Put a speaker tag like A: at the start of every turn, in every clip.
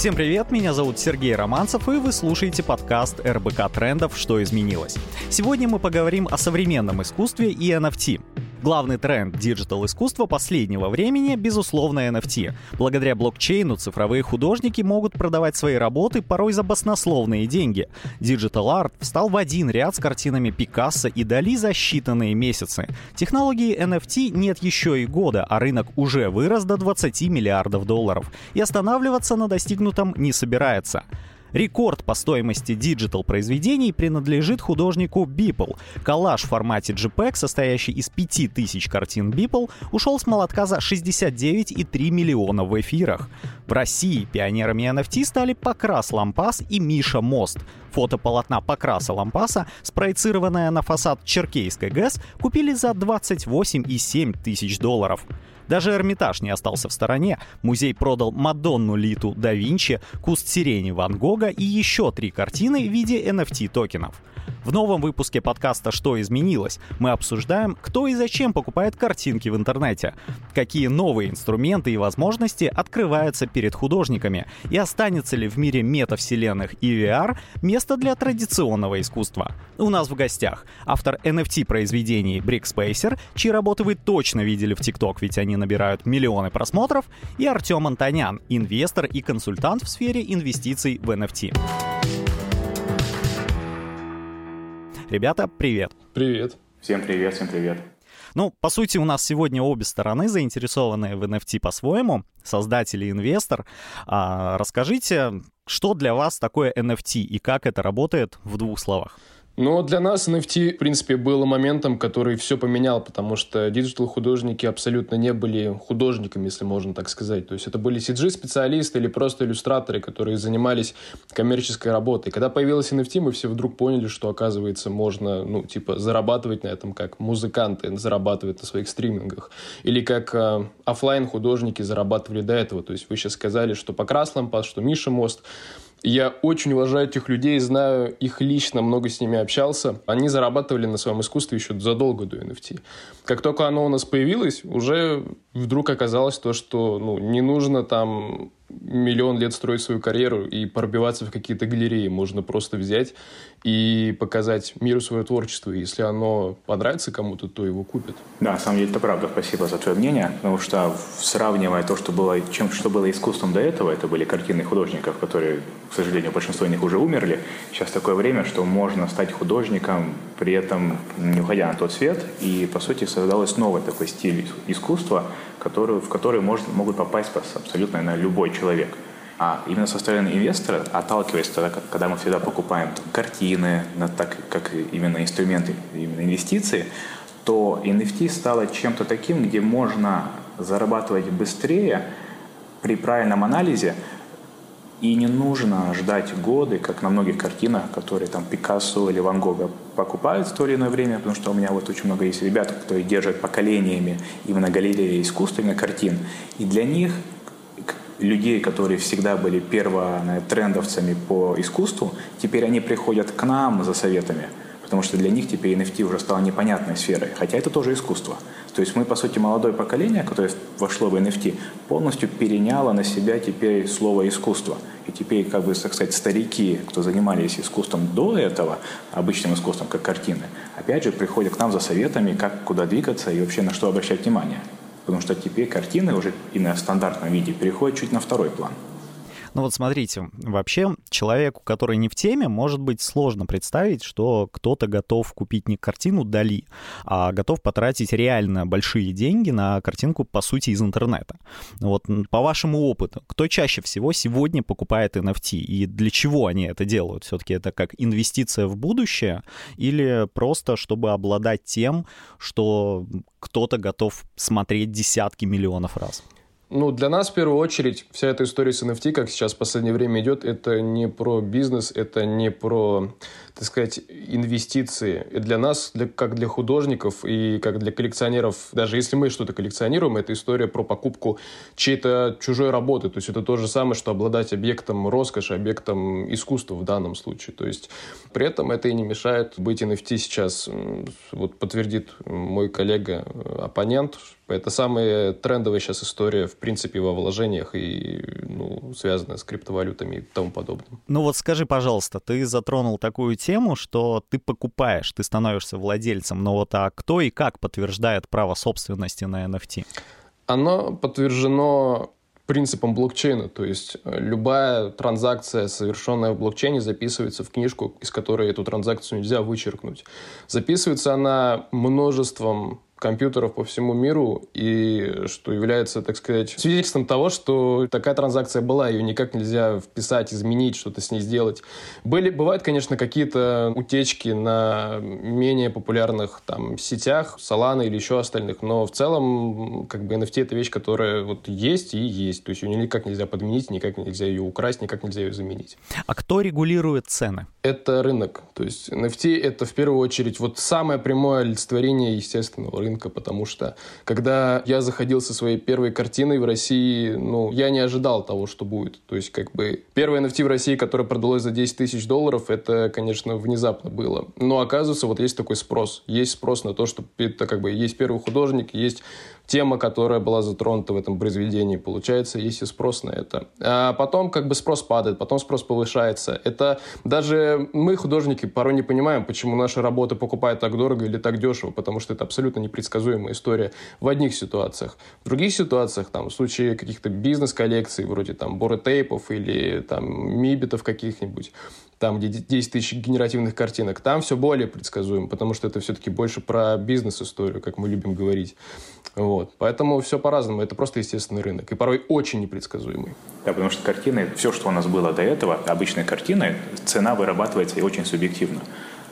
A: Всем привет, меня зовут Сергей Романцев, и вы слушаете подкаст РБК Трендов «Что изменилось?». Сегодня мы поговорим о современном искусстве и NFT. Главный тренд диджитал-искусства последнего времени, безусловно, NFT. Благодаря блокчейну цифровые художники могут продавать свои работы порой за баснословные деньги. Digital Art встал в один ряд с картинами Пикассо и Дали за считанные месяцы. Технологии NFT нет еще и года, а рынок уже вырос до 20 миллиардов долларов. И останавливаться на достигнутом не собирается. Рекорд по стоимости digital произведений принадлежит художнику Beeple. Коллаж в формате JPEG, состоящий из 5000 картин Beeple, ушел с молотка за 69,3 миллиона в эфирах. В России пионерами NFT стали Покрас Лампас и Миша Мост. Фото полотна Покраса Лампаса, спроецированное на фасад Чиркейской ГЭС, купили за 28,7 тысяч долларов. Даже Эрмитаж не остался в стороне. Музей продал Мадонну Литу да Винчи, куст сирени Ван Гога и еще три картины в виде NFT-токенов. В новом выпуске подкаста «Что изменилось?» мы обсуждаем, кто и зачем покупает картинки в интернете, какие новые инструменты и возможности открываются перед художниками, и останется ли в мире метавселенных и VR место для традиционного искусства. У нас в гостях автор NFT-произведений Брик Спейсер, чьи работы вы точно видели в ТикТок, ведь они набирают миллионы просмотров, и Артем Антонян, инвестор и консультант в сфере инвестиций в NFT. Ребята, привет.
B: Привет.
C: Всем привет, всем привет.
A: Ну, по сути, у нас сегодня обе стороны заинтересованы в NFT по-своему, создатель и инвестор. А, расскажите, что для вас такое NFT и как это работает в двух словах?
B: Но для нас NFT, в принципе, было моментом, который все поменял, потому что digital-художники абсолютно не были художниками, если можно так сказать. То есть это были CG-специалисты или просто иллюстраторы, которые занимались коммерческой работой. Когда появилась NFT, мы все вдруг поняли, что, оказывается, можно, ну, типа, зарабатывать на этом, как музыканты зарабатывают на своих стримингах. Или как э, офлайн художники зарабатывали до этого. То есть вы сейчас сказали, что Покрас Лампас, что Миша Мост я очень уважаю этих людей, знаю их лично, много с ними общался. Они зарабатывали на своем искусстве еще задолго до NFT. Как только оно у нас появилось, уже вдруг оказалось то, что ну, не нужно там миллион лет строить свою карьеру и пробиваться в какие-то галереи. Можно просто взять и показать миру свое творчество. Если оно понравится кому-то, то его купят.
C: Да, на самом деле это правда. Спасибо за твое мнение. Потому что сравнивая то, что было, чем, что было искусством до этого, это были картины художников, которые, к сожалению, большинство из них уже умерли. Сейчас такое время, что можно стать художником, при этом не уходя на тот свет. И, по сути, создалось новый такой стиль искусства, который, в который может, могут попасть абсолютно наверное, любой человек. А именно со стороны инвестора, отталкиваясь тогда, когда мы всегда покупаем там, картины, так как именно инструменты, именно инвестиции, то NFT стало чем-то таким, где можно зарабатывать быстрее при правильном анализе, и не нужно ждать годы, как на многих картинах, которые там Пикассо или Ван Гога покупают в то или иное время, потому что у меня вот очень много есть ребят, которые держат поколениями именно галереи искусства, картин. И для них людей, которые всегда были первотрендовцами по искусству, теперь они приходят к нам за советами – потому что для них теперь NFT уже стала непонятной сферой, хотя это тоже искусство. То есть мы, по сути, молодое поколение, которое вошло в NFT, полностью переняло на себя теперь слово «искусство». И теперь, как бы, так сказать, старики, кто занимались искусством до этого, обычным искусством, как картины, опять же, приходят к нам за советами, как куда двигаться и вообще на что обращать внимание. Потому что теперь картины уже и на стандартном виде переходят чуть на второй план.
A: Ну вот смотрите, вообще человеку, который не в теме, может быть сложно представить, что кто-то готов купить не картину Дали, а готов потратить реально большие деньги на картинку, по сути, из интернета. Вот по вашему опыту, кто чаще всего сегодня покупает NFT и для чего они это делают? Все-таки это как инвестиция в будущее или просто чтобы обладать тем, что кто-то готов смотреть десятки миллионов раз?
B: Ну, для нас, в первую очередь, вся эта история с NFT, как сейчас в последнее время идет, это не про бизнес, это не про, так сказать, инвестиции. И для нас, для, как для художников и как для коллекционеров, даже если мы что-то коллекционируем, это история про покупку чьей-то чужой работы. То есть это то же самое, что обладать объектом роскоши, объектом искусства в данном случае. То есть при этом это и не мешает быть NFT сейчас. Вот подтвердит мой коллега-оппонент, Типа, это самая трендовая сейчас история, в принципе, во вложениях и, ну, связанная с криптовалютами и тому подобным.
A: Ну вот скажи, пожалуйста, ты затронул такую тему, что ты покупаешь, ты становишься владельцем, но вот а кто и как подтверждает право собственности на NFT?
B: Оно подтверждено принципом блокчейна. То есть э, любая транзакция, совершенная в блокчейне, записывается в книжку, из которой эту транзакцию нельзя вычеркнуть. Записывается она множеством компьютеров по всему миру, и что является, так сказать, свидетельством того, что такая транзакция была, ее никак нельзя вписать, изменить, что-то с ней сделать. Были, бывают, конечно, какие-то утечки на менее популярных там сетях, Solana или еще остальных, но в целом как бы NFT это вещь, которая вот есть и есть, то есть ее никак нельзя подменить, никак нельзя ее украсть, никак нельзя ее заменить.
A: А кто регулирует цены?
B: Это рынок, то есть NFT это в первую очередь вот самое прямое олицетворение естественного рынка рынка, потому что когда я заходил со своей первой картиной в России, ну, я не ожидал того, что будет. То есть, как бы, первое NFT в России, которое продалось за 10 тысяч долларов, это, конечно, внезапно было. Но оказывается, вот есть такой спрос. Есть спрос на то, что это как бы есть первый художник, есть тема, которая была затронута в этом произведении. Получается, есть и спрос на это. А потом как бы спрос падает, потом спрос повышается. Это даже мы, художники, порой не понимаем, почему наши работы покупают так дорого или так дешево, потому что это абсолютно непредсказуемая история в одних ситуациях. В других ситуациях, там, в случае каких-то бизнес-коллекций, вроде там боротейпов или там мибитов каких-нибудь, там, где 10 тысяч генеративных картинок, там все более предсказуемо, потому что это все-таки больше про бизнес-историю, как мы любим говорить. Вот. Поэтому все по-разному. Это просто естественный рынок. И порой очень непредсказуемый.
C: Да, потому что картины, все, что у нас было до этого, обычные картины, цена вырабатывается и очень субъективно.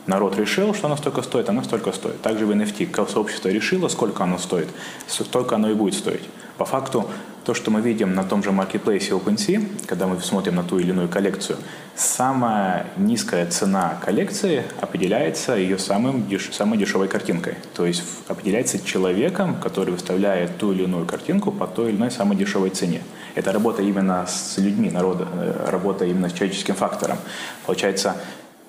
C: Народ решил, что оно столько стоит, оно столько стоит. Также в NFT сообщество решило, сколько оно стоит, столько оно и будет стоить. По факту, то, что мы видим на том же маркетплейсе OpenSea, когда мы смотрим на ту или иную коллекцию, самая низкая цена коллекции определяется ее самым деш... самой дешевой картинкой. То есть определяется человеком, который выставляет ту или иную картинку по той или иной самой дешевой цене. Это работа именно с людьми, народа, э, работа именно с человеческим фактором. Получается,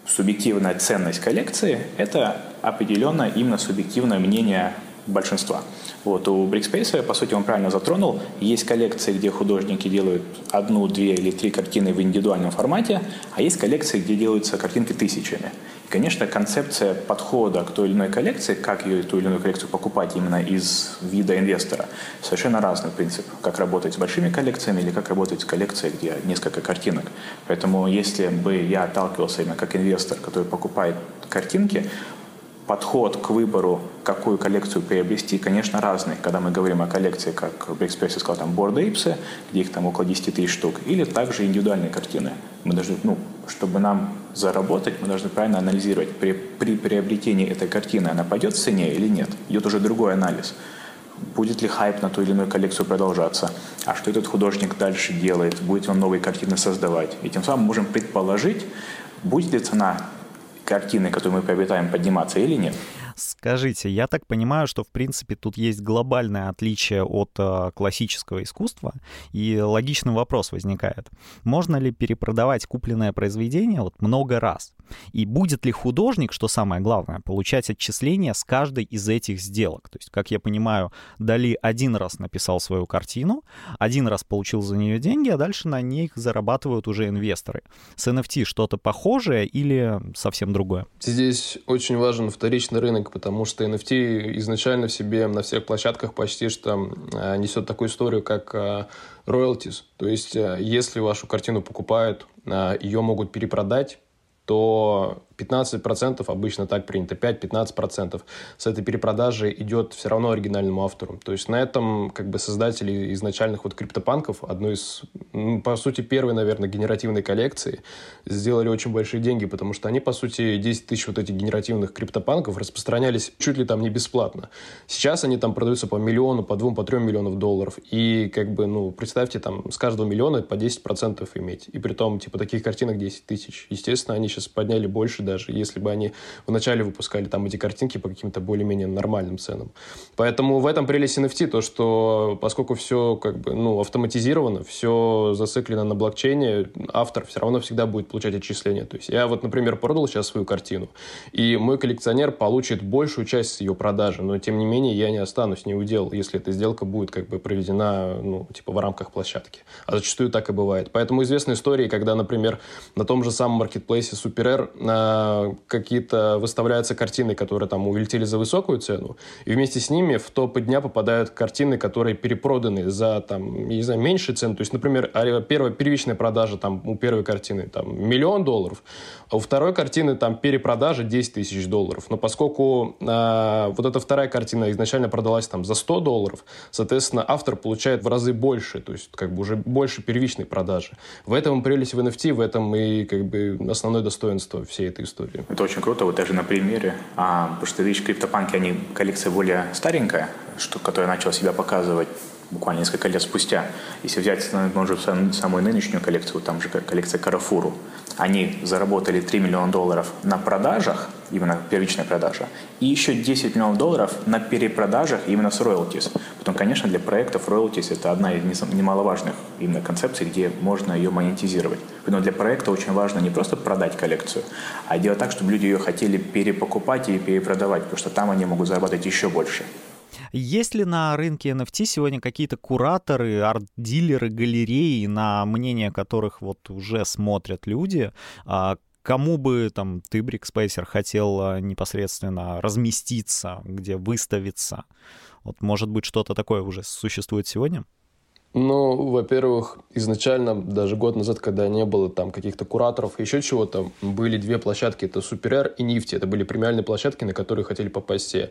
C: субъективная ценность коллекции – это определенно именно субъективное мнение большинства. Вот у Брикспейса, по сути, он правильно затронул. Есть коллекции, где художники делают одну, две или три картины в индивидуальном формате, а есть коллекции, где делаются картинки тысячами. И, конечно, концепция подхода к той или иной коллекции, как ее ту или иную коллекцию покупать именно из вида инвестора, совершенно разный принцип. Как работать с большими коллекциями или как работать с коллекцией, где несколько картинок. Поэтому если бы я отталкивался именно как инвестор, который покупает картинки, подход к выбору, какую коллекцию приобрести, конечно, разный. Когда мы говорим о коллекции, как в Экспрессе сказал, там, Bored Apes, где их там около 10 тысяч штук, или также индивидуальные картины. Мы должны, ну, чтобы нам заработать, мы должны правильно анализировать, при, при приобретении этой картины она пойдет в цене или нет. Идет уже другой анализ. Будет ли хайп на ту или иную коллекцию продолжаться? А что этот художник дальше делает? Будет ли он новые картины создавать? И тем самым можем предположить, будет ли цена картины, которую мы приобретаем, подниматься или нет?
A: Скажите, я так понимаю, что, в принципе, тут есть глобальное отличие от э, классического искусства, и логичный вопрос возникает. Можно ли перепродавать купленное произведение вот много раз? И будет ли художник, что самое главное, получать отчисления с каждой из этих сделок? То есть, как я понимаю, Дали один раз написал свою картину, один раз получил за нее деньги, а дальше на них зарабатывают уже инвесторы. С NFT что-то похожее или совсем другое?
B: Здесь очень важен вторичный рынок потому что NFT изначально в себе на всех площадках почти что э, несет такую историю, как э, royalties. То есть, э, если вашу картину покупают, ее могут перепродать, то 15% обычно так принято, 5-15% с этой перепродажи идет все равно оригинальному автору. То есть на этом как бы создатели изначальных вот криптопанков, одной из, ну, по сути, первой, наверное, генеративной коллекции, сделали очень большие деньги, потому что они, по сути, 10 тысяч вот этих генеративных криптопанков распространялись чуть ли там не бесплатно. Сейчас они там продаются по миллиону, по двум, по трем миллионов долларов. И как бы, ну, представьте, там с каждого миллиона по 10% иметь. И при том, типа, таких картинок 10 тысяч. Естественно, они сейчас подняли больше, даже, если бы они вначале выпускали там эти картинки по каким-то более-менее нормальным ценам. Поэтому в этом прелесть NFT, то, что поскольку все как бы, ну, автоматизировано, все зациклено на блокчейне, автор все равно всегда будет получать отчисления. То есть я вот, например, продал сейчас свою картину, и мой коллекционер получит большую часть ее продажи, но тем не менее я не останусь не удел, если эта сделка будет как бы проведена, ну, типа в рамках площадки. А зачастую так и бывает. Поэтому известны истории, когда, например, на том же самом маркетплейсе SuperR э, какие-то выставляются картины, которые там улетели за высокую цену, и вместе с ними в топ дня попадают картины, которые перепроданы за там, не знаю, меньшую цену. То есть, например, первая первичная продажа там у первой картины там миллион долларов, а у второй картины там перепродажа 10 тысяч долларов. Но поскольку э, вот эта вторая картина изначально продалась там за 100 долларов, соответственно, автор получает в разы больше, то есть как бы уже больше первичной продажи. В этом прелесть в NFT, в этом и как бы основное достоинство всей этой истории.
C: Это очень круто, вот даже на примере, а, потому что, видишь, криптопанки, они коллекция более старенькая, что, которая начала себя показывать буквально несколько лет спустя. Если взять, может, самую нынешнюю коллекцию, там же коллекция Карафуру, они заработали 3 миллиона долларов на продажах, именно первичная продажа, и еще 10 миллионов долларов на перепродажах именно с royalties. Потом, конечно, для проектов royalties это одна из немаловажных именно концепций, где можно ее монетизировать. Но для проекта очень важно не просто продать коллекцию, а делать так, чтобы люди ее хотели перепокупать и перепродавать, потому что там они могут зарабатывать еще больше.
A: Есть ли на рынке NFT сегодня какие-то кураторы, арт-дилеры, галереи, на мнение которых вот уже смотрят люди, а, кому бы там ты, Брик Спейсер, хотел а, непосредственно разместиться, где выставиться? Вот, может быть, что-то такое уже существует сегодня?
B: Ну, во-первых, изначально, даже год назад, когда не было там каких-то кураторов еще чего-то, были две площадки, это SuperR и Nifty. Это были премиальные площадки, на которые хотели попасть все.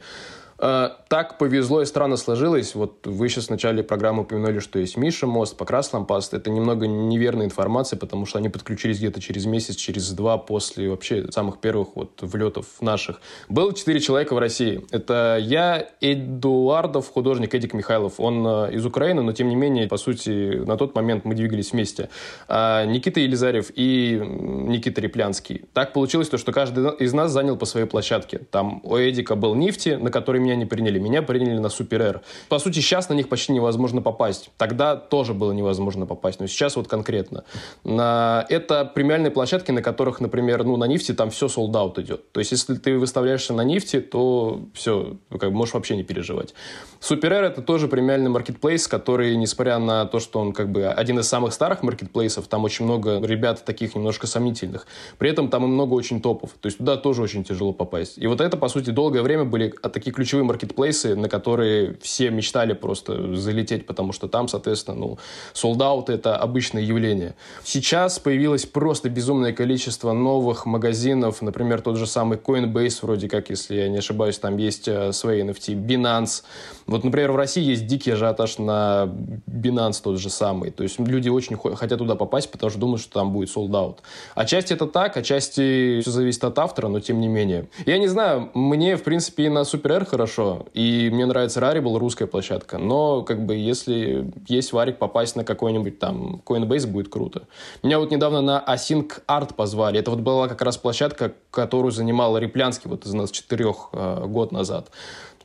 B: Э, так повезло и странно сложилось. Вот вы сейчас в начале программы упомянули, что есть Миша Мост, Покрас Лампаст. Это немного неверная информация, потому что они подключились где-то через месяц, через два после вообще самых первых вот влетов наших. Было четыре человека в России. Это я, Эдуардов, художник Эдик Михайлов. Он э, из Украины, но тем не менее, по сути, на тот момент мы двигались вместе. А Никита Елизарев и Никита Реплянский. Так получилось, то, что каждый из нас занял по своей площадке. Там у Эдика был Нифти, на который меня не приняли. Меня приняли на Супер Р. По сути, сейчас на них почти невозможно попасть. Тогда тоже было невозможно попасть, но сейчас вот конкретно. На... Это премиальные площадки, на которых, например, ну, на нефти там все out идет. То есть, если ты выставляешься на нефти, то все, ну, как бы можешь вообще не переживать. Супер Р это тоже премиальный маркетплейс, который, несмотря на то, что он как бы один из самых старых маркетплейсов, там очень много ребят таких немножко сомнительных. При этом там и много очень топов. То есть, туда тоже очень тяжело попасть. И вот это, по сути, долгое время были такие ключевые ключевые маркетплейсы, на которые все мечтали просто залететь, потому что там, соответственно, ну, sold это обычное явление. Сейчас появилось просто безумное количество новых магазинов, например, тот же самый Coinbase, вроде как, если я не ошибаюсь, там есть э, свои NFT, Binance. Вот, например, в России есть дикий ажиотаж на Binance тот же самый. То есть люди очень хотят туда попасть, потому что думают, что там будет out. Отчасти это так, отчасти все зависит от автора, но тем не менее. Я не знаю, мне, в принципе, и на Super R хорошо хорошо. И мне нравится Rarible, русская площадка. Но, как бы, если есть варик, попасть на какой-нибудь там Coinbase будет круто. Меня вот недавно на Async Art позвали. Это вот была как раз площадка, которую занимал Реплянский вот из нас четырех э, год назад.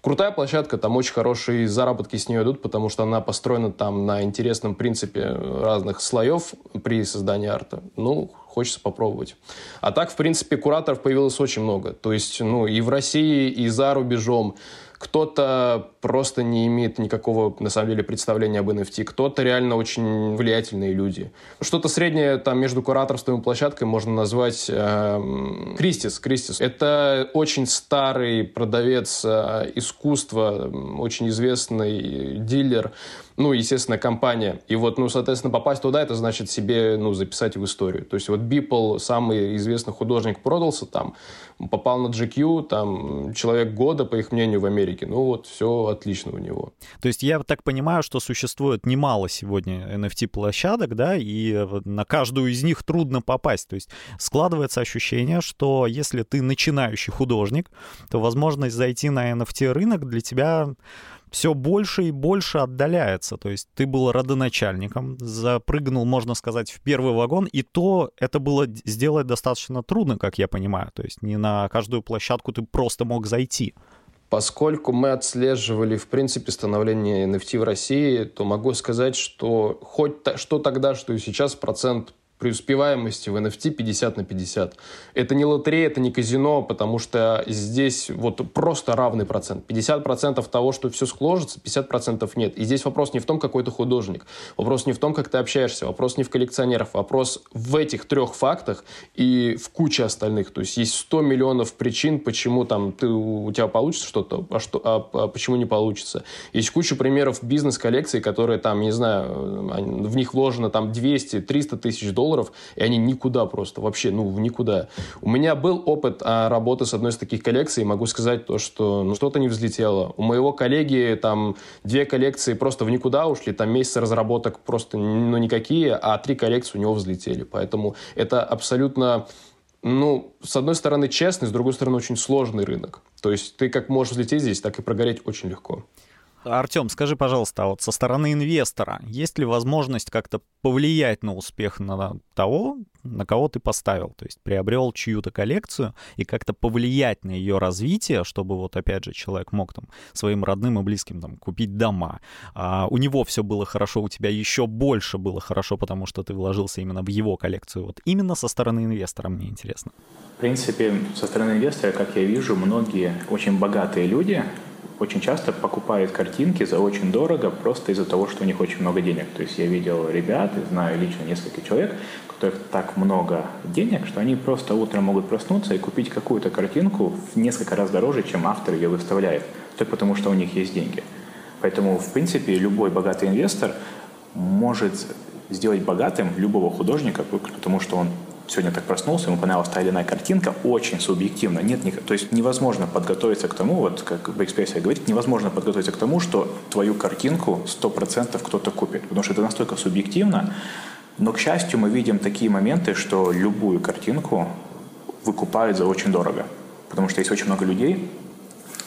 B: Крутая площадка, там очень хорошие заработки с нее идут, потому что она построена там на интересном принципе разных слоев при создании арта. Ну, хочется попробовать. А так, в принципе, кураторов появилось очень много. То есть, ну, и в России, и за рубежом. Кто-то просто не имеет никакого, на самом деле, представления об NFT. Кто-то реально очень влиятельные люди. Что-то среднее там между кураторством и площадкой можно назвать э, Кристис. Кристис. Это очень старый продавец э, искусства, очень известный дилер ну, естественно, компания. И вот, ну, соответственно, попасть туда, это значит себе, ну, записать в историю. То есть вот Бипл, самый известный художник, продался там, попал на GQ, там, человек года, по их мнению, в Америке. Ну, вот все отлично у него.
A: То есть я так понимаю, что существует немало сегодня NFT-площадок, да, и на каждую из них трудно попасть. То есть складывается ощущение, что если ты начинающий художник, то возможность зайти на NFT-рынок для тебя все больше и больше отдаляется. То есть ты был родоначальником, запрыгнул, можно сказать, в первый вагон, и то это было сделать достаточно трудно, как я понимаю. То есть не на каждую площадку ты просто мог зайти.
B: Поскольку мы отслеживали, в принципе, становление NFT в России, то могу сказать, что хоть что тогда, что и сейчас процент преуспеваемости в NFT 50 на 50. Это не лотерея, это не казино, потому что здесь вот просто равный процент. 50% того, что все сложится, 50% нет. И здесь вопрос не в том, какой ты художник. Вопрос не в том, как ты общаешься. Вопрос не в коллекционерах. Вопрос в этих трех фактах и в куче остальных. То есть есть 100 миллионов причин, почему там ты, у тебя получится что-то, а, что, а, а почему не получится. Есть куча примеров бизнес-коллекций, которые там, не знаю, в них вложено там 200-300 тысяч долларов, долларов, и они никуда просто, вообще, ну, в никуда. У меня был опыт а, работы с одной из таких коллекций, могу сказать то, что ну, что-то не взлетело. У моего коллеги там две коллекции просто в никуда ушли, там месяцы разработок просто, ну, никакие, а три коллекции у него взлетели. Поэтому это абсолютно ну, с одной стороны, честный, с другой стороны, очень сложный рынок. То есть ты как можешь взлететь здесь, так и прогореть очень легко.
A: Артем, скажи, пожалуйста, а вот со стороны инвестора, есть ли возможность как-то повлиять на успех на того, на кого ты поставил? То есть приобрел чью-то коллекцию и как-то повлиять на ее развитие, чтобы вот опять же человек мог там своим родным и близким там купить дома. А у него все было хорошо, у тебя еще больше было хорошо, потому что ты вложился именно в его коллекцию. Вот именно со стороны инвестора мне интересно.
C: В принципе, со стороны инвестора, как я вижу, многие очень богатые люди очень часто покупают картинки за очень дорого просто из-за того, что у них очень много денег. То есть я видел ребят, знаю лично несколько человек, у которых так много денег, что они просто утром могут проснуться и купить какую-то картинку в несколько раз дороже, чем автор ее выставляет, только потому что у них есть деньги. Поэтому, в принципе, любой богатый инвестор может сделать богатым любого художника, потому что он сегодня так проснулся, ему понравилась та или иная картинка, очень субъективно. Нет, не, то есть невозможно подготовиться к тому, вот как в экспрессии говорит, невозможно подготовиться к тому, что твою картинку 100% кто-то купит, потому что это настолько субъективно. Но, к счастью, мы видим такие моменты, что любую картинку выкупают за очень дорого. Потому что есть очень много людей,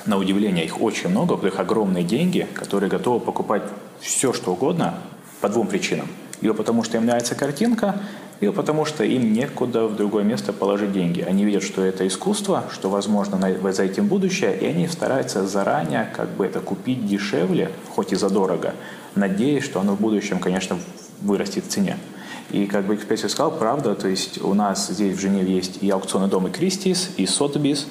C: на удивление их очень много, у которых огромные деньги, которые готовы покупать все, что угодно по двум причинам. Либо потому, что им нравится картинка, или потому что им некуда в другое место положить деньги. Они видят, что это искусство, что возможно за этим будущее, и они стараются заранее как бы это купить дешевле, хоть и задорого, надеясь, что оно в будущем, конечно, вырастет в цене. И как бы экспрессия сказал, правда, то есть у нас здесь в Женеве есть и аукционный дом и Кристис, и Сотбис.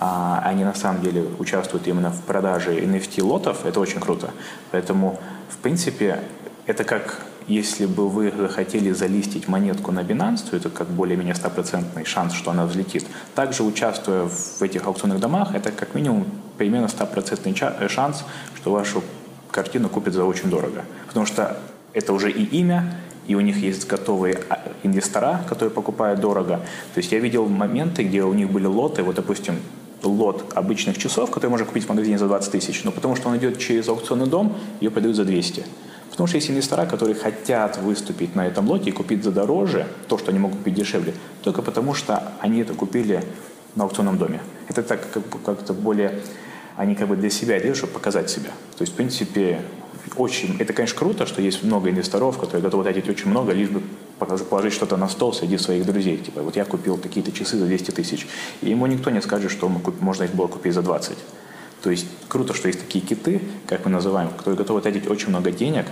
C: А, они на самом деле участвуют именно в продаже NFT лотов, это очень круто. Поэтому, в принципе, это как если бы вы захотели залистить монетку на Binance, то это как более-менее стопроцентный шанс, что она взлетит. Также участвуя в этих аукционных домах, это как минимум примерно стопроцентный э, шанс, что вашу картину купят за очень дорого. Потому что это уже и имя, и у них есть готовые а, инвестора, которые покупают дорого. То есть я видел моменты, где у них были лоты, вот, допустим, лот обычных часов, который можно купить в магазине за 20 тысяч, но потому что он идет через аукционный дом, ее продают за 200. Потому что есть инвестора, которые хотят выступить на этом лоте и купить за дороже то, что они могут купить дешевле, только потому что они это купили на аукционном доме. Это так как-то более... Они как бы для себя делают, чтобы показать себя. То есть, в принципе, очень... Это, конечно, круто, что есть много инвесторов, которые готовы тратить очень много, лишь бы положить что-то на стол среди своих друзей. Типа, вот я купил такие-то часы за 200 тысяч. И ему никто не скажет, что можно их было купить за 20. То есть круто, что есть такие киты, как мы называем, которые готовы тратить очень много денег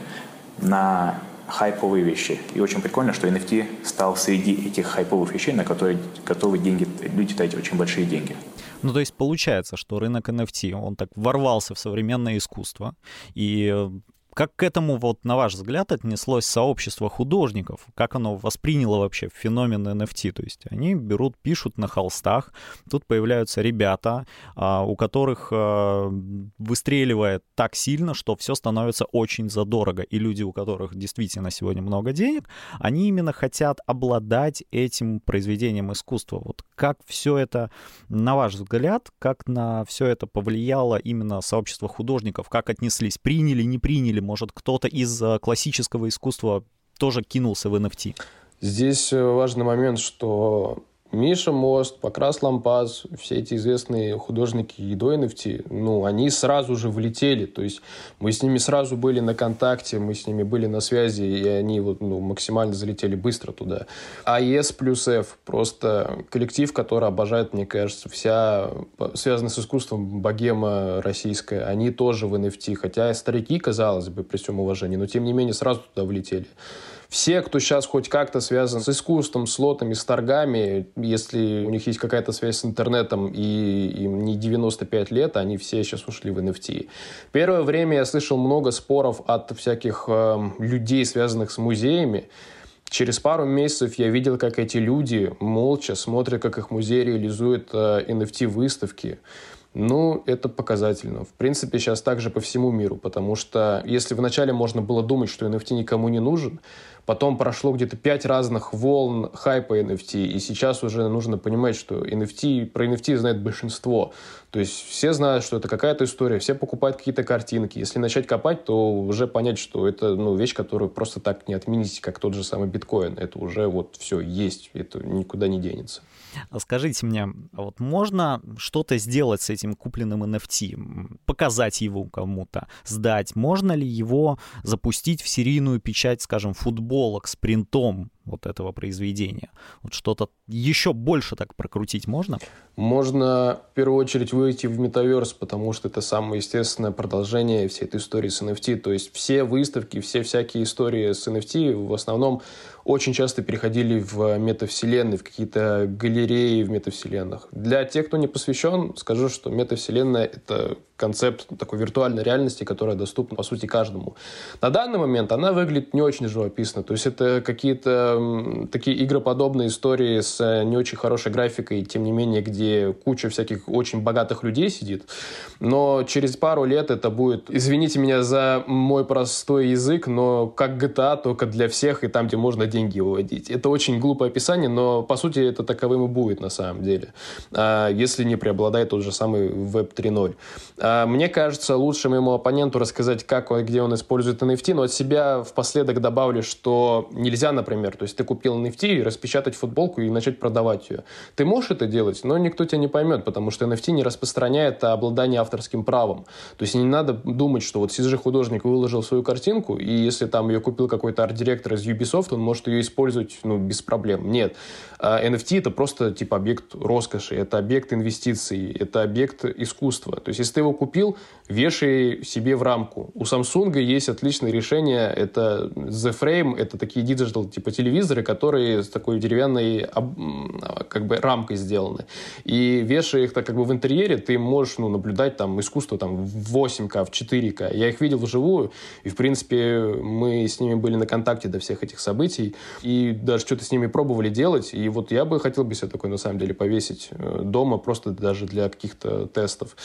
C: на хайповые вещи. И очень прикольно, что NFT стал среди этих хайповых вещей, на которые готовы деньги, люди тратить очень большие деньги.
A: Ну, то есть получается, что рынок NFT, он так ворвался в современное искусство, и как к этому, вот, на ваш взгляд, отнеслось сообщество художников? Как оно восприняло вообще феномен NFT? То есть они берут, пишут на холстах, тут появляются ребята, а, у которых а, выстреливает так сильно, что все становится очень задорого. И люди, у которых действительно сегодня много денег, они именно хотят обладать этим произведением искусства. Вот как все это, на ваш взгляд, как на все это повлияло именно сообщество художников? Как отнеслись? Приняли, не приняли? Может, кто-то из э, классического искусства тоже кинулся в NFT?
B: Здесь э, важный момент, что Миша Мост, Покрас Лампаз, все эти известные художники и NFT, ну, они сразу же влетели, то есть мы с ними сразу были на контакте, мы с ними были на связи, и они вот, ну, максимально залетели быстро туда. АЕС плюс F, просто коллектив, который обожает, мне кажется, вся связанная с искусством богема российская, они тоже в NFT, хотя старики, казалось бы, при всем уважении, но тем не менее сразу туда влетели. Все, кто сейчас хоть как-то связан с искусством, с лотами, с торгами, если у них есть какая-то связь с интернетом и им не 95 лет, они все сейчас ушли в NFT. Первое время я слышал много споров от всяких э, людей, связанных с музеями, Через пару месяцев я видел, как эти люди молча смотрят, как их музей реализует э, NFT-выставки. Ну, это показательно. В принципе, сейчас также по всему миру, потому что если вначале можно было думать, что NFT никому не нужен, Потом прошло где-то пять разных волн хайпа NFT, и сейчас уже нужно понимать, что NFT, про NFT знает большинство. То есть все знают, что это какая-то история, все покупают какие-то картинки. Если начать копать, то уже понять, что это ну, вещь, которую просто так не отменить, как тот же самый биткоин. Это уже вот все есть, это никуда не денется.
A: А скажите мне, а вот можно что-то сделать с этим купленным NFT? Показать его кому-то, сдать? Можно ли его запустить в серийную печать, скажем, футболок с принтом вот этого произведения? Вот что-то еще больше так прокрутить можно?
B: Можно в первую очередь выйти в метаверс, потому что это самое естественное продолжение всей этой истории с NFT. То есть все выставки, все всякие истории с NFT в основном очень часто переходили в метавселенные, в какие-то галереи в метавселенных. Для тех, кто не посвящен, скажу, что метавселенная — это концепт такой виртуальной реальности, которая доступна, по сути, каждому. На данный момент она выглядит не очень живописно. То есть это какие-то такие игроподобные истории с э, не очень хорошей графикой, тем не менее, где куча всяких очень богатых людей сидит. Но через пару лет это будет, извините меня за мой простой язык, но как GTA, только для всех, и там, где можно деньги выводить. Это очень глупое описание, но, по сути, это таковым и будет на самом деле. А если не преобладает тот же самый Web 3.0. А, мне кажется, лучше моему оппоненту рассказать, как он, где он использует NFT, но от себя впоследок добавлю, что нельзя, например, то есть ты купил NFT, распечатать футболку и начать продавать ее. Ты можешь это делать, но никто тебя не поймет, потому что NFT не распространяет обладание авторским правом. То есть не надо думать, что вот CG-художник выложил свою картинку, и если там ее купил какой-то арт-директор из Ubisoft, он может ее использовать ну, без проблем. Нет. NFT а, это просто типа объект роскоши, это объект инвестиций, это объект искусства. То есть если ты его купил, вешай себе в рамку. У Samsung есть отличное решение, это The Frame, это такие digital типа телевизоры, которые с такой деревянной как бы рамкой сделаны. И вешая их так как бы в интерьере, ты можешь ну, наблюдать там искусство там в 8К, в 4К. Я их видел вживую, и в принципе мы с ними были на контакте до всех этих событий, и даже что-то с ними пробовали делать, и вот я бы хотел бы себе такой на самом деле повесить э, дома, просто даже для каких-то тестов.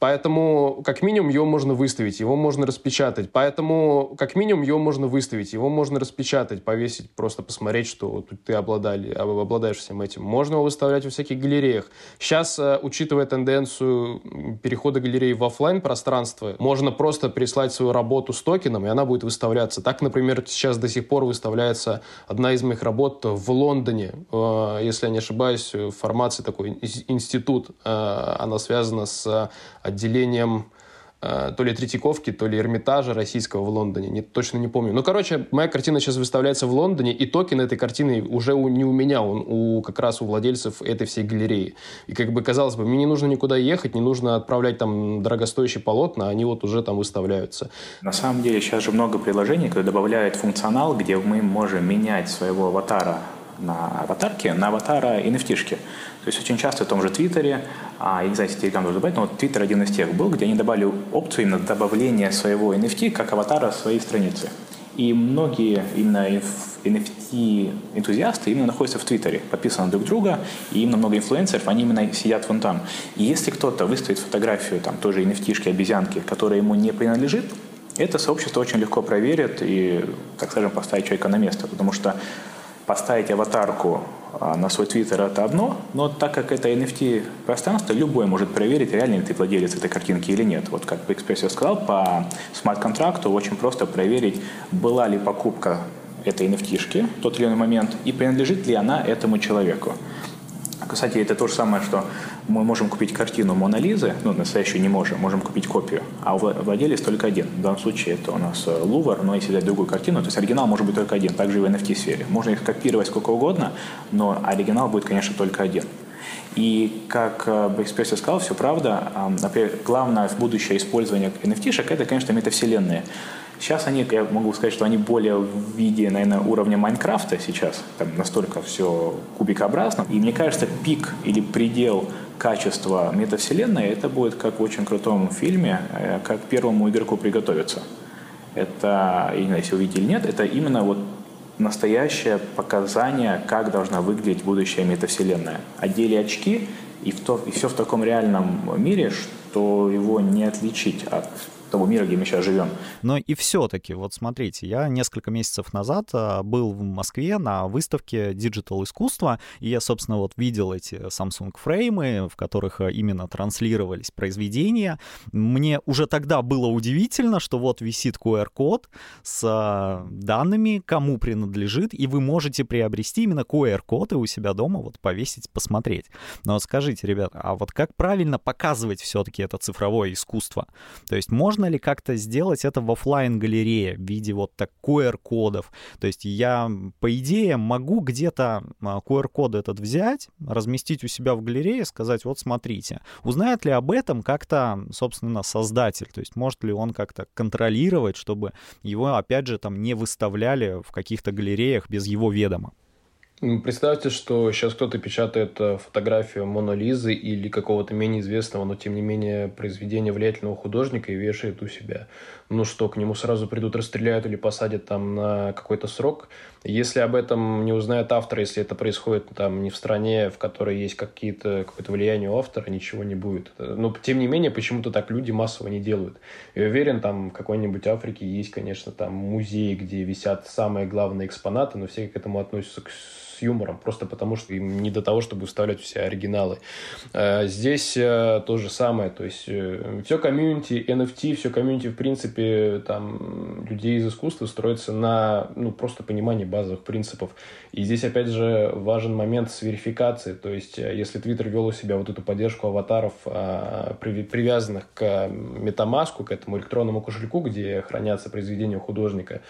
B: Поэтому, как минимум, его можно выставить, его можно распечатать. Поэтому, как минимум, его можно выставить, его можно распечатать, повесить, просто посмотреть, что ты обладали, обладаешь всем этим. Можно его выставлять во всяких галереях. Сейчас, э, учитывая тенденцию перехода галереи в офлайн пространство, можно просто прислать свою работу с токеном, и она будет выставляться. Так, например, сейчас до сих пор выставляется одна из моих работ в Лондоне. Э, если я не ошибаюсь, в формации такой институт. Э, она связана с отделением э, то ли Третьяковки, то ли Эрмитажа российского в Лондоне. Не, точно не помню. Ну, короче, моя картина сейчас выставляется в Лондоне, и токен этой картины уже у, не у меня, он у, как раз у владельцев этой всей галереи. И как бы, казалось бы, мне не нужно никуда ехать, не нужно отправлять там дорогостоящие полотна, они вот уже там выставляются.
C: На самом деле сейчас же много приложений, которые добавляют функционал, где мы можем менять своего аватара на аватарке, на аватара NFT-шки. То есть очень часто в том же Твиттере, а, я не знаю, если Telegram тоже добавить, но вот Твиттер один из тех был, где они добавили опцию именно добавления своего NFT как аватара своей страницы. И многие именно NFT-энтузиасты именно находятся в Твиттере, подписаны друг друга, и именно много инфлюенсеров, они именно сидят вон там. И если кто-то выставит фотографию там тоже NFT-шки, обезьянки, которая ему не принадлежит, это сообщество очень легко проверит и, так скажем, поставить человека на место, потому что поставить аватарку а, на свой твиттер это одно, но так как это NFT пространство, любой может проверить, реально ли ты владелец этой картинки или нет. Вот как в экспрессе сказал, по смарт-контракту очень просто проверить, была ли покупка этой NFT-шки в тот или иной момент и принадлежит ли она этому человеку. Кстати, это то же самое, что мы можем купить картину Мона Лизы, ну, настоящую не можем, можем купить копию, а владелец только один. В данном случае это у нас э, Лувр, но если взять другую картину, то есть оригинал может быть только один, также и в NFT-сфере. Можно их копировать сколько угодно, но оригинал будет, конечно, только один. И как Бэкспресс сказал, все правда. Например, главное в будущее использование NFT-шек – это, конечно, метавселенные. Сейчас они, я могу сказать, что они более в виде, наверное, уровня Майнкрафта сейчас. Там настолько все кубикообразно. И мне кажется, пик или предел качества метавселенной это будет как в очень крутом фильме, э, как первому игроку приготовиться. Это, я не знаю, если видели или нет, это именно вот настоящее показание, как должна выглядеть будущая метавселенная. Одели очки, и, в то, и все в таком реальном мире, что его не отличить от того мира, где мы сейчас живем.
A: Но и все-таки, вот смотрите, я несколько месяцев назад а, был в Москве на выставке Digital искусства, и я, собственно, вот видел эти Samsung фреймы, в которых а, именно транслировались произведения. Мне уже тогда было удивительно, что вот висит QR-код с а, данными, кому принадлежит, и вы можете приобрести именно QR-код и у себя дома вот повесить, посмотреть. Но скажите, ребят, а вот как правильно показывать все-таки это цифровое искусство? То есть можно можно ли как-то сделать это в офлайн галерее в виде вот так QR-кодов? То есть я, по идее, могу где-то QR-код этот взять, разместить у себя в галерее, сказать, вот смотрите. Узнает ли об этом как-то, собственно, создатель? То есть может ли он как-то контролировать, чтобы его, опять же, там не выставляли в каких-то галереях без его ведома?
B: Представьте, что сейчас кто-то печатает э, фотографию Мона Лизы или какого-то менее известного, но тем не менее произведения влиятельного художника и вешает у себя. Ну что, к нему сразу придут, расстреляют или посадят там на какой-то срок. Если об этом не узнает автор, если это происходит там не в стране, в которой есть какие-то, какое-то влияние у автора, ничего не будет. Но тем не менее, почему-то так люди массово не делают. Я уверен, там в какой-нибудь Африке есть, конечно, там музей, где висят самые главные экспонаты, но все к этому относятся юмором, просто потому что им не до того, чтобы вставлять все оригиналы. Э, здесь э, то же самое, то есть э, все комьюнити, NFT, все комьюнити, в принципе, там, людей из искусства строится на, ну, просто понимании базовых принципов. И здесь, опять же, важен момент с верификацией, то есть если Twitter вел у себя вот эту поддержку аватаров, привязанных к метамаску, к этому электронному кошельку, где хранятся произведения художника,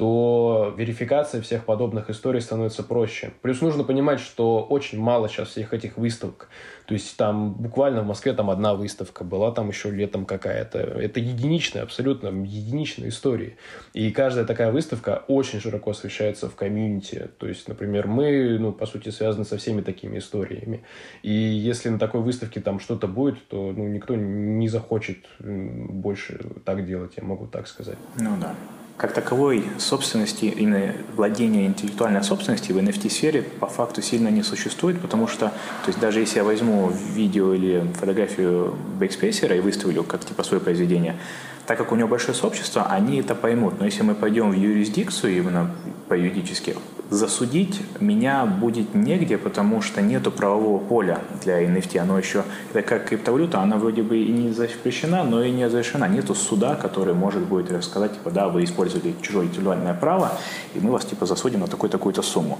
B: то верификация всех подобных историй становится проще. Плюс нужно понимать, что очень мало сейчас всех этих выставок. То есть там буквально в Москве там одна выставка была, там еще летом какая-то. Это единичная, абсолютно единичная история. И каждая такая выставка очень широко освещается в комьюнити. То есть, например, мы, ну, по сути, связаны со всеми такими историями. И если на такой выставке там что-то будет, то ну, никто не захочет больше так делать, я могу так сказать.
C: Ну да как таковой собственности, именно владения интеллектуальной собственности в NFT-сфере по факту сильно не существует, потому что, то есть даже если я возьму видео или фотографию Бэкспейсера и выставлю как типа свое произведение, так как у него большое сообщество, они это поймут. Но если мы пойдем в юрисдикцию, именно по юридически, засудить меня будет негде, потому что нету правового поля для NFT. Оно еще, это как криптовалюта, она вроде бы и не запрещена, но и не разрешена. Нету суда, который может будет рассказать, типа, да, вы использовали чужое интеллектуальное право, и мы вас, типа, засудим на такую-такую-то сумму.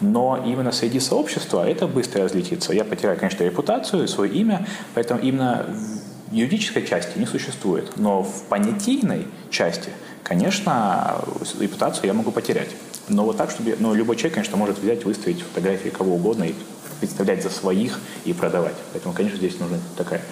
C: Но именно среди сообщества это быстро разлетится. Я потеряю, конечно, репутацию, свое имя, поэтому именно юридической части не существует, но в понятийной части, конечно, репутацию я могу потерять. Но вот так, чтобы... Но любой человек, конечно, может взять, выставить фотографии кого угодно и представлять за своих и продавать. Поэтому, конечно, здесь нужна такая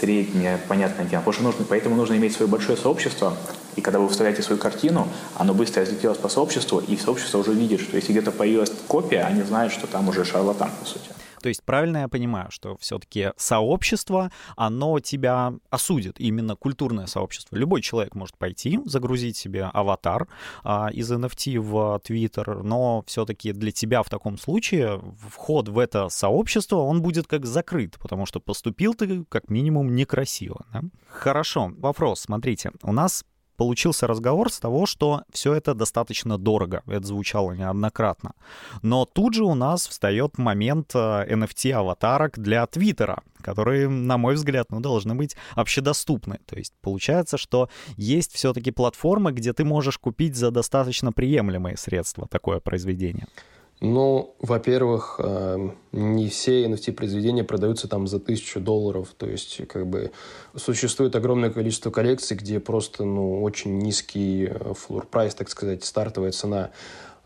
C: средняя, понятная тема. Потому что нужно, поэтому нужно иметь свое большое сообщество, и когда вы выставляете свою картину, оно быстро разлетелось по сообществу, и сообщество уже видит, что если где-то появилась копия, они знают, что там уже шарлатан, по сути.
A: То есть правильно я понимаю, что все-таки сообщество, оно тебя осудит, именно культурное сообщество. Любой человек может пойти, загрузить себе аватар а, из NFT в Twitter, но все-таки для тебя в таком случае вход в это сообщество, он будет как закрыт, потому что поступил ты как минимум некрасиво. Да? Хорошо, вопрос, смотрите, у нас получился разговор с того, что все это достаточно дорого. Это звучало неоднократно. Но тут же у нас встает момент NFT-аватарок э, для Твиттера, которые, на мой взгляд, ну, должны быть общедоступны. То есть получается, что есть все-таки платформы, где ты можешь купить за достаточно приемлемые средства такое произведение.
B: Ну, во-первых, э, не все NFT-произведения продаются там за тысячу долларов. То есть, как бы, существует огромное количество коллекций, где просто, ну, очень низкий флор э, прайс, так сказать, стартовая цена.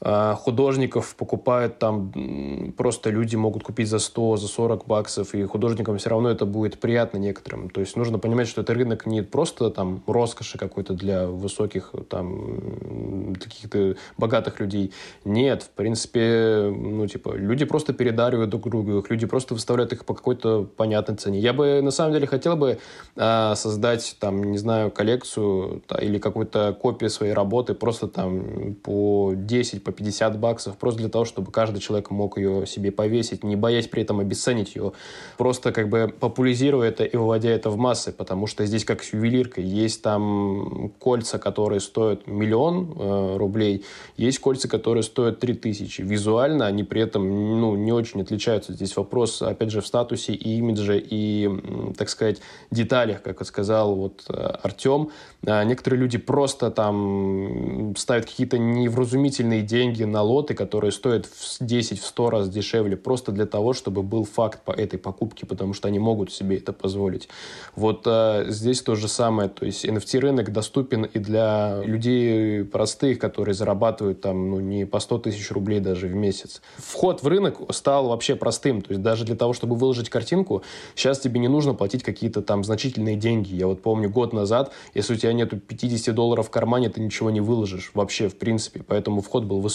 B: А, художников покупают там, просто люди могут купить за 100, за 40 баксов, и художникам все равно это будет приятно некоторым. То есть нужно понимать, что это рынок не просто там роскоши какой-то для высоких, там, каких-то богатых людей. Нет, в принципе, ну, типа, люди просто передаривают друг другу их, люди просто выставляют их по какой-то понятной цене. Я бы, на самом деле, хотел бы а, создать, там, не знаю, коллекцию да, или какую-то копию своей работы просто там по 10, по 50 баксов, просто для того, чтобы каждый человек мог ее себе повесить, не боясь при этом обесценить ее, просто как бы популяризируя это и выводя это в массы, потому что здесь как с ювелиркой, есть там кольца, которые стоят миллион э, рублей, есть кольца, которые стоят 3000. Визуально они при этом ну, не очень отличаются. Здесь вопрос, опять же, в статусе и имидже, и, так сказать, деталях, как сказал вот э, Артем. А некоторые люди просто там ставят какие-то невразумительные идеи деньги на лоты, которые стоят в 10, в 100 раз дешевле, просто для того, чтобы был факт по этой покупке, потому что они могут себе это позволить. Вот а, здесь то же самое, то есть NFT-рынок доступен и для людей простых, которые зарабатывают там ну, не по 100 тысяч рублей даже в месяц. Вход в рынок стал вообще простым, то есть даже для того, чтобы выложить картинку, сейчас тебе не нужно платить какие-то там значительные деньги. Я вот помню год назад, если у тебя нету 50 долларов в кармане, ты ничего не выложишь вообще в принципе, поэтому вход был высокий.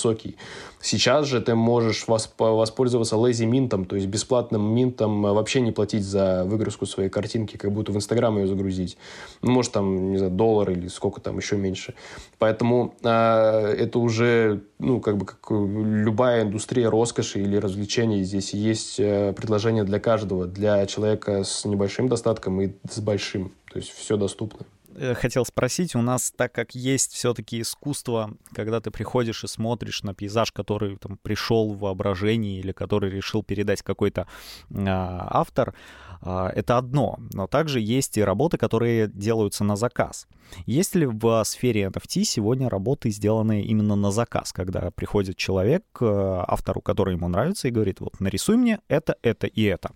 B: Сейчас же ты можешь воспользоваться lazy минтом, то есть бесплатным минтом, э, вообще не платить за выгрузку своей картинки, как будто в Инстаграм ее загрузить. Ну, может, там, не знаю, доллар или сколько там еще меньше. Поэтому э, это уже, ну, как бы, как любая индустрия роскоши или развлечений. Здесь есть э, предложение для каждого, для человека с небольшим достатком и с большим. То есть все доступно.
A: Э, хотел спросить, у нас, так как есть все-таки искусство, когда ты приходишь и смотришь на пейзаж, который там пришел в воображении или который решил передать какой-то э, автор, э, это одно. Но также есть и работы, которые делаются на заказ. Есть ли в сфере NFT сегодня работы, сделанные именно на заказ, когда приходит человек к автору, который ему нравится, и говорит, вот нарисуй мне это, это и это?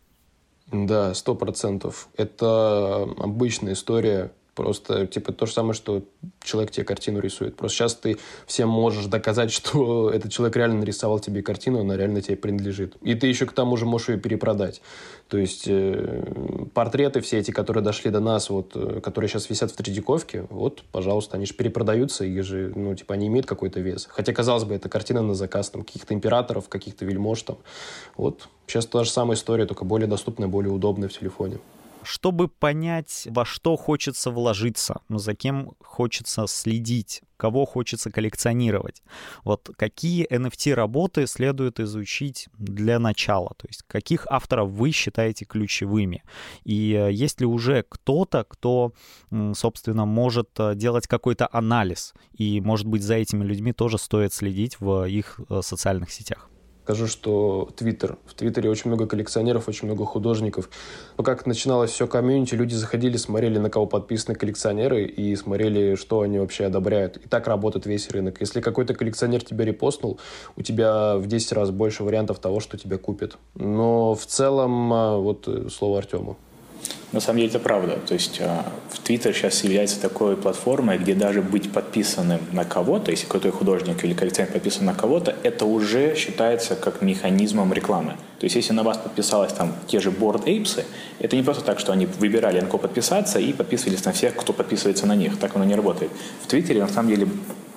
B: Да, сто процентов. Это обычная история Просто, типа, то же самое, что человек тебе картину рисует. Просто сейчас ты всем можешь доказать, что этот человек реально нарисовал тебе картину, она реально тебе принадлежит. И ты еще к тому же можешь ее перепродать. То есть э, портреты все эти, которые дошли до нас, вот, э, которые сейчас висят в Тредяковке, вот, пожалуйста, они же перепродаются, и же, ну, типа, они имеют какой-то вес. Хотя, казалось бы, это картина на заказ, там, каких-то императоров, каких-то вельмож, там. Вот, сейчас та же самая история, только более доступная, более удобная в телефоне
A: чтобы понять, во что хочется вложиться, ну, за кем хочется следить, кого хочется коллекционировать. Вот какие NFT-работы следует изучить для начала? То есть каких авторов вы считаете ключевыми? И э, есть ли уже кто-то, кто, собственно, может э, делать какой-то анализ? И, может быть, за этими людьми тоже стоит следить в их э, социальных сетях?
B: Скажу, что Твиттер. В Твиттере очень много коллекционеров, очень много художников. Но как начиналось все комьюнити, люди заходили, смотрели, на кого подписаны коллекционеры, и смотрели, что они вообще одобряют. И так работает весь рынок. Если какой-то коллекционер тебя репостнул, у тебя в 10 раз больше вариантов того, что тебя купят. Но в целом, а, вот э, слово Артему.
C: На самом деле это правда. То есть э, в Твиттер сейчас является такой платформой, где даже быть подписанным на кого-то, если какой-то художник или коллекционер подписан на кого-то, это уже считается как механизмом рекламы. То есть если на вас подписалось там те же Board Apes, это не просто так, что они выбирали, на кого подписаться и подписывались на всех, кто подписывается на них. Так оно не работает. В Твиттере на самом деле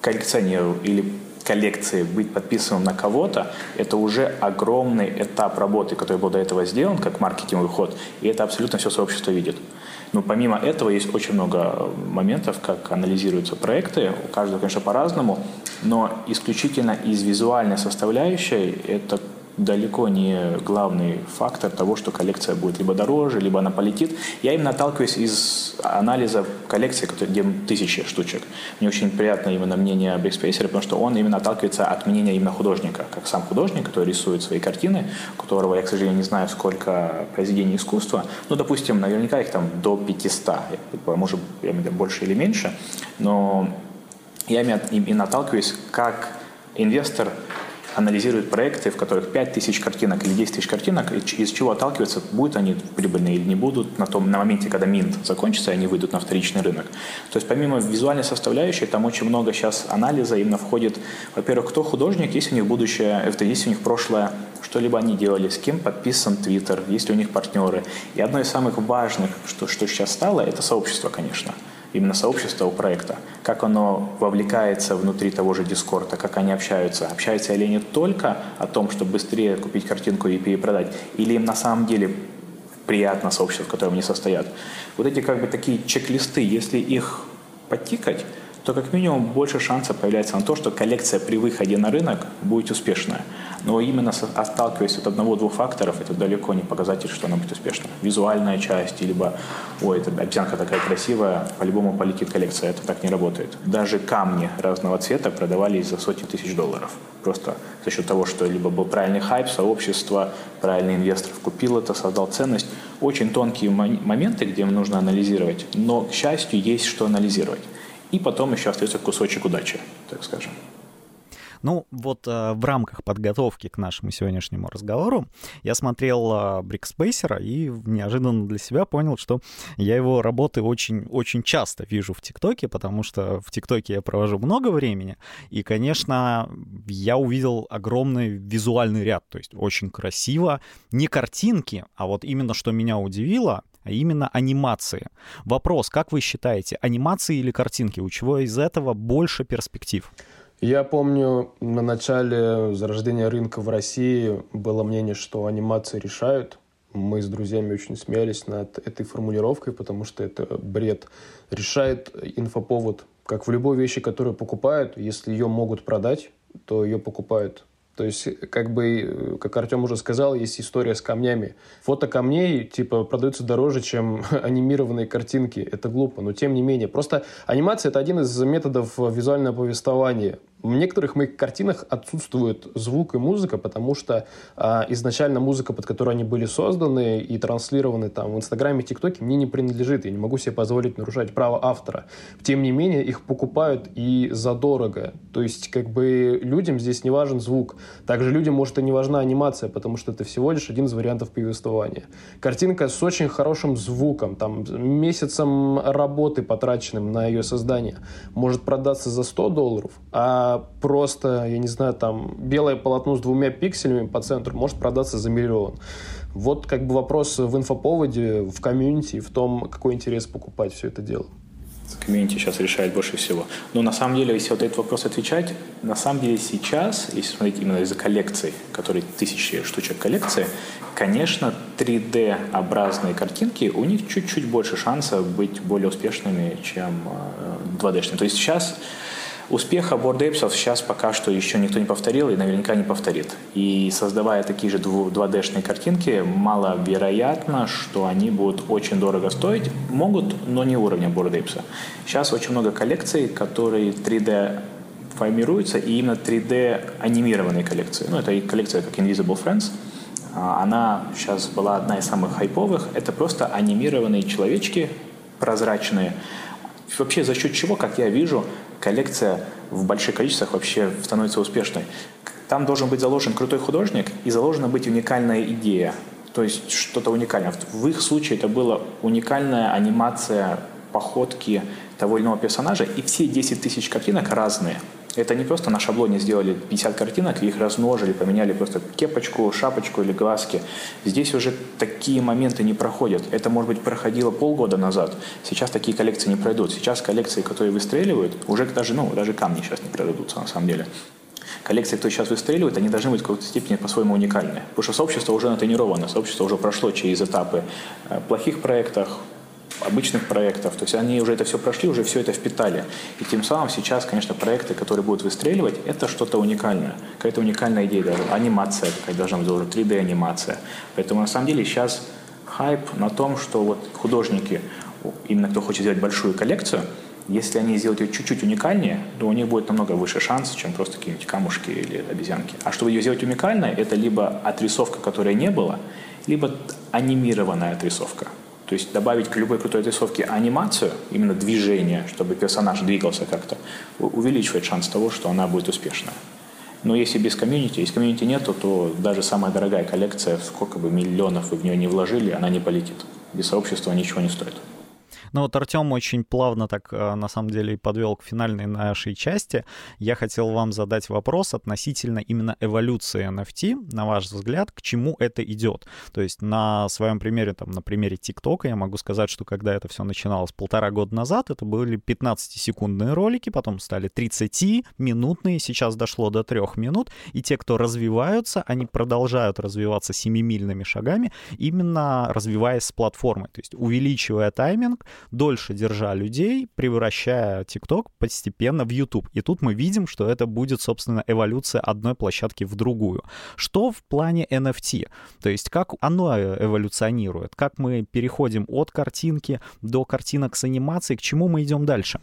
C: коллекционеру или коллекции быть подписанным на кого-то, это уже огромный этап работы, который был до этого сделан, как маркетинговый ход, и это абсолютно все сообщество видит. Но помимо этого есть очень много моментов, как анализируются проекты, у каждого, конечно, по-разному, но исключительно из визуальной составляющей это далеко не главный фактор того, что коллекция будет либо дороже, либо она полетит. Я именно отталкиваюсь из анализа коллекции, где тысячи штучек. Мне очень приятно именно мнение об Экспейсере, потому что он именно отталкивается от мнения именно художника, как сам художник, который рисует свои картины, которого я, к сожалению, не знаю, сколько произведений искусства. Ну, допустим, наверняка их там до 500, может, я имею больше или меньше, но я именно отталкиваюсь, как инвестор анализирует проекты, в которых 5 тысяч картинок или 10 тысяч картинок, из чего отталкиваются, будут они прибыльные или не будут на том на моменте, когда Минт закончится, и они выйдут на вторичный рынок. То есть помимо визуальной составляющей, там очень много сейчас анализа именно входит, во-первых, кто художник, есть у них будущее, это есть у них прошлое, что-либо они делали, с кем подписан Твиттер, есть ли у них партнеры. И одно из самых важных, что, что сейчас стало, это сообщество, конечно именно сообщество у проекта, как оно вовлекается внутри того же Дискорда, как они общаются. Общаются ли они только о том, чтобы быстрее купить картинку и перепродать, или им на самом деле приятно сообщество, в котором они состоят. Вот эти как бы такие чек-листы, если их подтикать, то как минимум больше шансов появляется на то, что коллекция при выходе на рынок будет успешная. Но именно отталкиваясь от одного-двух факторов, это далеко не показатель, что она будет успешна. Визуальная часть, либо, ой, эта обезьянка такая красивая, по-любому полетит коллекция. Это так не работает. Даже камни разного цвета продавались за сотни тысяч долларов. Просто за счет того, что либо был правильный хайп, сообщество, правильный инвестор купил это, создал ценность. Очень тонкие моменты, где нужно анализировать, но, к счастью, есть что анализировать. И потом еще остается кусочек удачи, так скажем.
A: Ну, вот э, в рамках подготовки к нашему сегодняшнему разговору я смотрел э, Брикспейсера и неожиданно для себя понял, что я его работы очень-очень часто вижу в ТикТоке, потому что в ТикТоке я провожу много времени, и, конечно, я увидел огромный визуальный ряд, то есть очень красиво, не картинки, а вот именно что меня удивило, а именно анимации. Вопрос, как вы считаете, анимации или картинки, у чего из этого больше перспектив?
B: Я помню, на начале зарождения рынка в России было мнение, что анимации решают. Мы с друзьями очень смеялись над этой формулировкой, потому что это бред. Решает инфоповод. Как в любой вещи, которую покупают, если ее могут продать, то ее покупают. То есть, как бы, как Артем уже сказал, есть история с камнями. Фото камней, типа, продаются дороже, чем анимированные картинки. Это глупо, но тем не менее. Просто анимация — это один из методов визуального повествования. В некоторых моих картинах отсутствует звук и музыка, потому что а, изначально музыка, под которую они были созданы и транслированы там в Инстаграме, ТикТоке, мне не принадлежит. Я не могу себе позволить нарушать право автора. Тем не менее, их покупают и задорого. То есть, как бы людям здесь не важен звук. Также людям, может, и не важна анимация, потому что это всего лишь один из вариантов повествования. Картинка с очень хорошим звуком, там, месяцем работы, потраченным на ее создание, может продаться за 100 долларов, а просто, я не знаю, там белое полотно с двумя пикселями по центру может продаться за миллион. Вот как бы вопрос в инфоповоде, в комьюнити, в том, какой интерес покупать все это дело
C: комьюнити сейчас решает больше всего. Но на самом деле, если вот этот вопрос отвечать, на самом деле сейчас, если смотреть именно из-за коллекций, которые тысячи штучек коллекции, конечно, 3D-образные картинки, у них чуть-чуть больше шансов быть более успешными, чем 2D-шные. Э, То есть сейчас Успеха бордейпсов сейчас пока что еще никто не повторил и наверняка не повторит. И создавая такие же 2D-шные картинки, маловероятно, что они будут очень дорого стоить. Могут, но не уровня бордейпса. Сейчас очень много коллекций, которые 3D формируются, и именно 3D анимированные коллекции. Ну, это и коллекция как Invisible Friends. А, она сейчас была одна из самых хайповых. Это просто анимированные человечки прозрачные. Вообще за счет чего, как я вижу, коллекция в больших количествах вообще становится успешной. Там должен быть заложен крутой художник и заложена быть уникальная идея. То есть что-то уникальное. В их случае это была уникальная анимация походки того или иного персонажа, и все 10 тысяч картинок разные – это не просто на шаблоне сделали 50 картинок и их размножили, поменяли просто кепочку, шапочку или глазки. Здесь уже такие моменты не проходят. Это, может быть, проходило полгода назад. Сейчас такие коллекции не пройдут. Сейчас коллекции, которые выстреливают, уже даже, ну, даже камни сейчас не продадутся на самом деле. Коллекции, кто сейчас выстреливает, они должны быть в какой-то степени по-своему уникальны. Потому что сообщество уже натренировано, сообщество уже прошло через этапы э, плохих проектов, обычных проектов. То есть они уже это все прошли, уже все это впитали. И тем самым сейчас, конечно, проекты, которые будут выстреливать, это что-то уникальное. Какая-то уникальная идея даже. Анимация какая должна быть, уже 3D-анимация. Поэтому на самом деле сейчас хайп на том, что вот художники, именно кто хочет сделать большую коллекцию, если они сделают ее чуть-чуть уникальнее, то у них будет намного выше шанс, чем просто какие-нибудь камушки или обезьянки. А чтобы ее сделать уникальной, это либо отрисовка, которой не было, либо анимированная отрисовка. То есть добавить к любой крутой рисовке анимацию, именно движение, чтобы персонаж двигался как-то, увеличивает шанс того, что она будет успешная. Но если без комьюнити, если комьюнити нету, то даже самая дорогая коллекция, сколько бы миллионов вы в нее не вложили, она не полетит. Без сообщества ничего не стоит.
A: Ну вот Артем очень плавно так, э, на самом деле, подвел к финальной нашей части. Я хотел вам задать вопрос относительно именно эволюции NFT. На ваш взгляд, к чему это идет? То есть на своем примере, там, на примере ТикТока я могу сказать, что когда это все начиналось полтора года назад, это были 15-секундные ролики, потом стали 30-минутные, сейчас дошло до 3 минут, и те, кто развиваются, они продолжают развиваться семимильными шагами, именно развиваясь с платформой, то есть увеличивая тайминг, дольше держа людей, превращая TikTok постепенно в YouTube. И тут мы видим, что это будет, собственно, эволюция одной площадки в другую. Что в плане NFT? То есть как оно эволюционирует? Как мы переходим от картинки до картинок с анимацией? К чему мы идем дальше?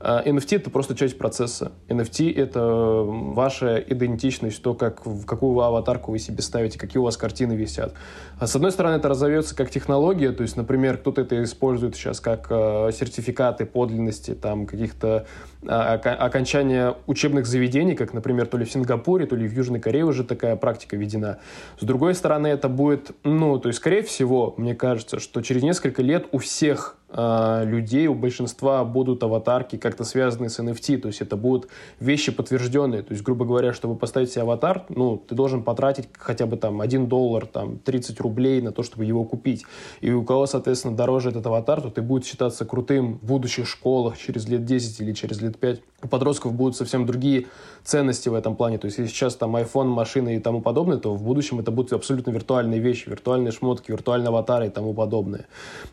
B: NFT а, — это просто часть процесса. NFT — это ваша идентичность, то, как, в какую аватарку вы себе ставите, какие у вас картины висят. А с одной стороны, это разовьется как технология, то есть, например, кто-то это использует сейчас как э, сертификаты подлинности, там, каких-то окончания учебных заведений, как, например, то ли в Сингапуре, то ли в Южной Корее уже такая практика введена. С другой стороны, это будет, ну, то есть, скорее всего, мне кажется, что через несколько лет у всех а, людей, у большинства будут аватарки как-то связанные с NFT, то есть это будут вещи подтвержденные, то есть, грубо говоря, чтобы поставить себе аватар, ну, ты должен потратить хотя бы там 1 доллар, там 30 рублей на то, чтобы его купить. И у кого, соответственно, дороже этот аватар, то ты будешь считаться крутым в будущих школах через лет 10 или через лет 5. У подростков будут совсем другие ценности в этом плане, то есть если сейчас там iPhone, машины и тому подобное, то в будущем это будут абсолютно виртуальные вещи, виртуальные шмотки, виртуальные аватары и тому подобное.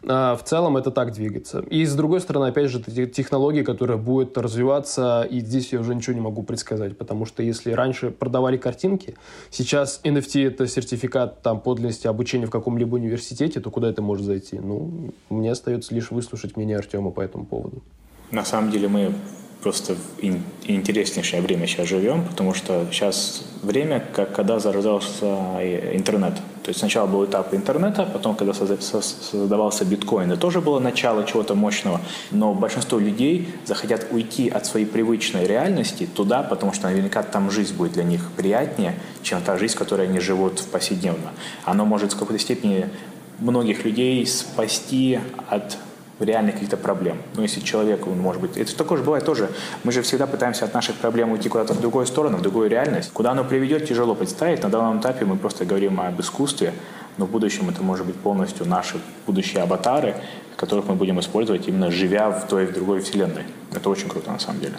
B: А в целом это так двигаться. И с другой стороны, опять же, это технология, которая будет развиваться, и здесь я уже ничего не могу предсказать, потому что если раньше продавали картинки, сейчас NFT — это сертификат там, подлинности обучения в каком-либо университете, то куда это может зайти? Ну, мне остается лишь выслушать мнение Артема по этому поводу.
C: На самом деле мы просто интереснейшее время сейчас живем, потому что сейчас время, как когда зарождался интернет. То есть сначала был этап интернета, потом, когда создавался биткоин, это тоже было начало чего-то мощного. Но большинство людей захотят уйти от своей привычной реальности туда, потому что наверняка там жизнь будет для них приятнее, чем та жизнь, в которой они живут повседневно. Оно может в какой-то степени многих людей спасти от реальных каких-то проблем. Ну, если человек, он может быть... Это такое же бывает тоже. Мы же всегда пытаемся от наших проблем уйти куда-то в другую сторону, в другую реальность. Куда оно приведет, тяжело представить. На данном этапе мы просто говорим об искусстве, но в будущем это может быть полностью наши будущие аватары, которых мы будем использовать именно живя в той и в другой вселенной. Это очень круто на самом деле.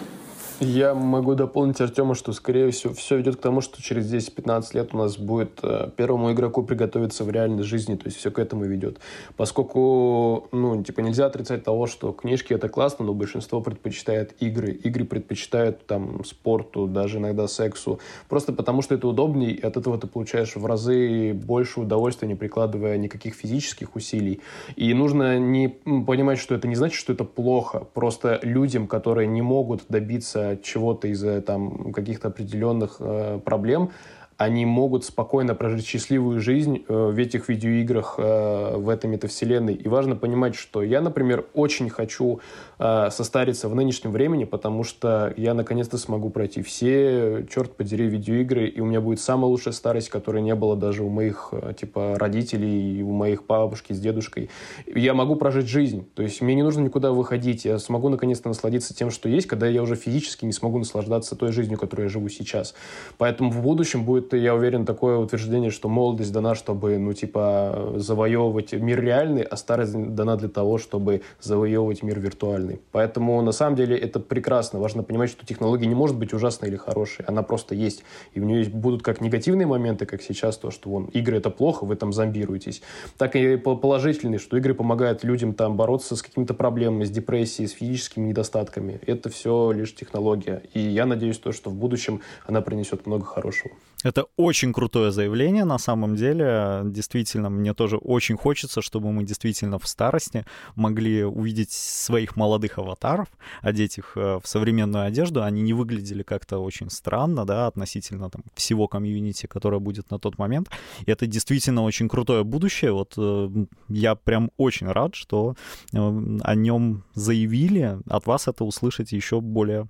B: Я могу дополнить Артема, что, скорее всего, все идет к тому, что через 10-15 лет у нас будет э, первому игроку приготовиться в реальной жизни, то есть все к этому ведет. Поскольку, ну, типа, нельзя отрицать того, что книжки это классно, но большинство предпочитает игры. Игры предпочитают, там, спорту, даже иногда сексу. Просто потому, что это удобнее, и от этого ты получаешь в разы больше удовольствия, не прикладывая никаких физических усилий. И нужно не понимать, что это не значит, что это плохо. Просто людям, которые не могут добиться чего-то из-за там каких-то определенных э, проблем, они могут спокойно прожить счастливую жизнь э, в этих видеоиграх, э, в этой метавселенной. И важно понимать, что я, например, очень хочу э, состариться в нынешнем времени, потому что я наконец-то смогу пройти все, черт подери, видеоигры, и у меня будет самая лучшая старость, которой не было даже у моих, типа, родителей, у моих бабушки с дедушкой. Я могу прожить жизнь, то есть мне не нужно никуда выходить, я смогу наконец-то насладиться тем, что есть, когда я уже физически не смогу наслаждаться той жизнью, которой я живу сейчас. Поэтому в будущем будет будет, я уверен, такое утверждение, что молодость дана, чтобы, ну, типа, завоевывать мир реальный, а старость дана для того, чтобы завоевывать мир виртуальный. Поэтому, на самом деле, это прекрасно. Важно понимать, что технология не может быть ужасной или хорошей. Она просто есть. И в нее будут как негативные моменты, как сейчас, то, что вон, игры — это плохо, вы там зомбируетесь, так и положительные, что игры помогают людям там бороться с какими-то проблемами, с депрессией, с физическими недостатками. Это все лишь технология. И я надеюсь, то, что в будущем она принесет много хорошего.
A: Это очень крутое заявление на самом деле. Действительно, мне тоже очень хочется, чтобы мы действительно в старости могли увидеть своих молодых аватаров, одеть их э, в современную одежду. Они не выглядели как-то очень странно, да, относительно там, всего комьюнити, которое будет на тот момент. И это действительно очень крутое будущее. Вот э, я прям очень рад, что э, о нем заявили. От вас это услышать еще более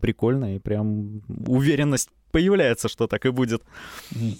A: прикольно и прям уверенность появляется, что так и будет.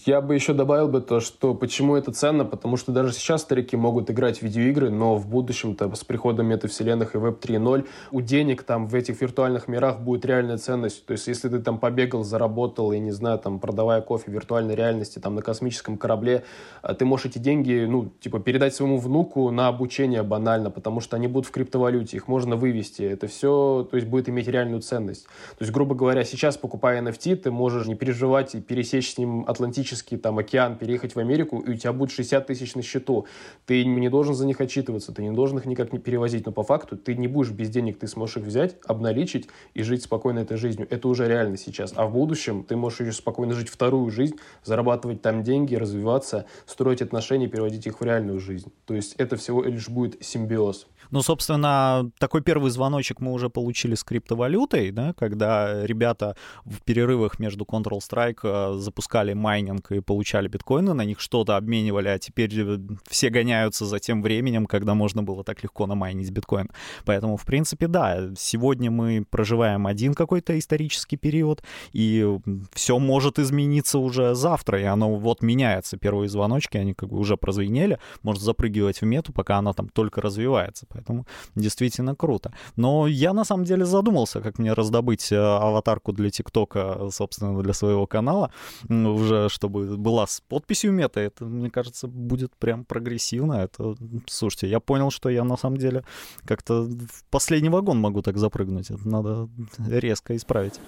B: Я бы еще добавил бы то, что почему это ценно, потому что даже сейчас старики могут играть в видеоигры, но в будущем-то с приходом метавселенных и Web 3.0 у денег там в этих виртуальных мирах будет реальная ценность. То есть если ты там побегал, заработал, и не знаю, там продавая кофе в виртуальной реальности, там на космическом корабле, а ты можешь эти деньги, ну, типа передать своему внуку на обучение банально, потому что они будут в криптовалюте, их можно вывести. Это все, то есть будет иметь реальную ценность. То есть, грубо говоря, сейчас покупая NFT, ты можешь не переживать и пересечь с ним Атлантический там океан, переехать в Америку, и у тебя будет 60 тысяч на счету. Ты не должен за них отчитываться, ты не должен их никак не перевозить, но по факту ты не будешь без денег, ты сможешь их взять, обналичить и жить спокойно этой жизнью. Это уже реально сейчас. А в будущем ты можешь еще спокойно жить вторую жизнь, зарабатывать там деньги, развиваться, строить отношения, переводить их в реальную жизнь. То есть это всего лишь будет симбиоз.
A: Ну, собственно, такой первый звоночек мы уже получили с криптовалютой, да, когда ребята в перерывах между Counter-Strike э, запускали майнинг и получали биткоины, на них что-то обменивали, а теперь э, все гоняются за тем временем, когда можно было так легко намайнить биткоин. Поэтому, в принципе, да, сегодня мы проживаем один какой-то исторический период, и все может измениться уже завтра, и оно вот меняется. Первые звоночки, они как бы уже прозвенели, может запрыгивать в мету, пока она там только развивается. Поэтому действительно круто. Но я на самом деле задумался, как мне раздобыть э, аватарку для ТикТока, собственно, для своего канала, уже чтобы была с подписью мета. Это, мне кажется, будет прям прогрессивно. Это, слушайте, я понял, что я на самом деле как-то в последний вагон могу так запрыгнуть. Это надо резко исправить.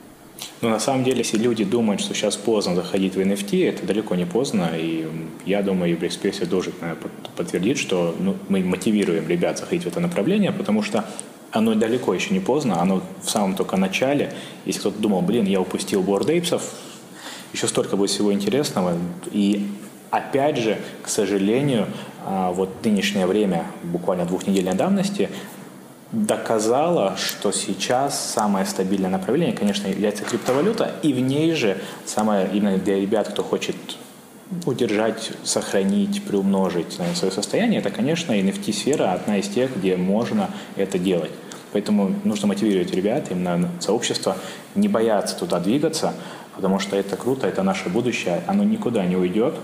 C: Ну, на самом деле, если люди думают, что сейчас поздно заходить в NFT, это далеко не поздно. И я думаю, и Брикспейси должен подтвердить, что ну, мы мотивируем ребят заходить в это направление, потому что оно далеко еще не поздно, оно в самом только начале. Если кто-то думал, блин, я упустил Apes, еще столько будет всего интересного. И опять же, к сожалению, а, вот нынешнее время, буквально двухнедельной давности, доказала, что сейчас самое стабильное направление, конечно, является криптовалюта, и в ней же самое именно для ребят, кто хочет удержать, сохранить, приумножить свое состояние, это, конечно, NFT-сфера одна из тех, где можно это делать. Поэтому нужно мотивировать ребят, именно сообщество, не бояться туда двигаться, потому что это круто, это наше будущее, оно никуда не уйдет,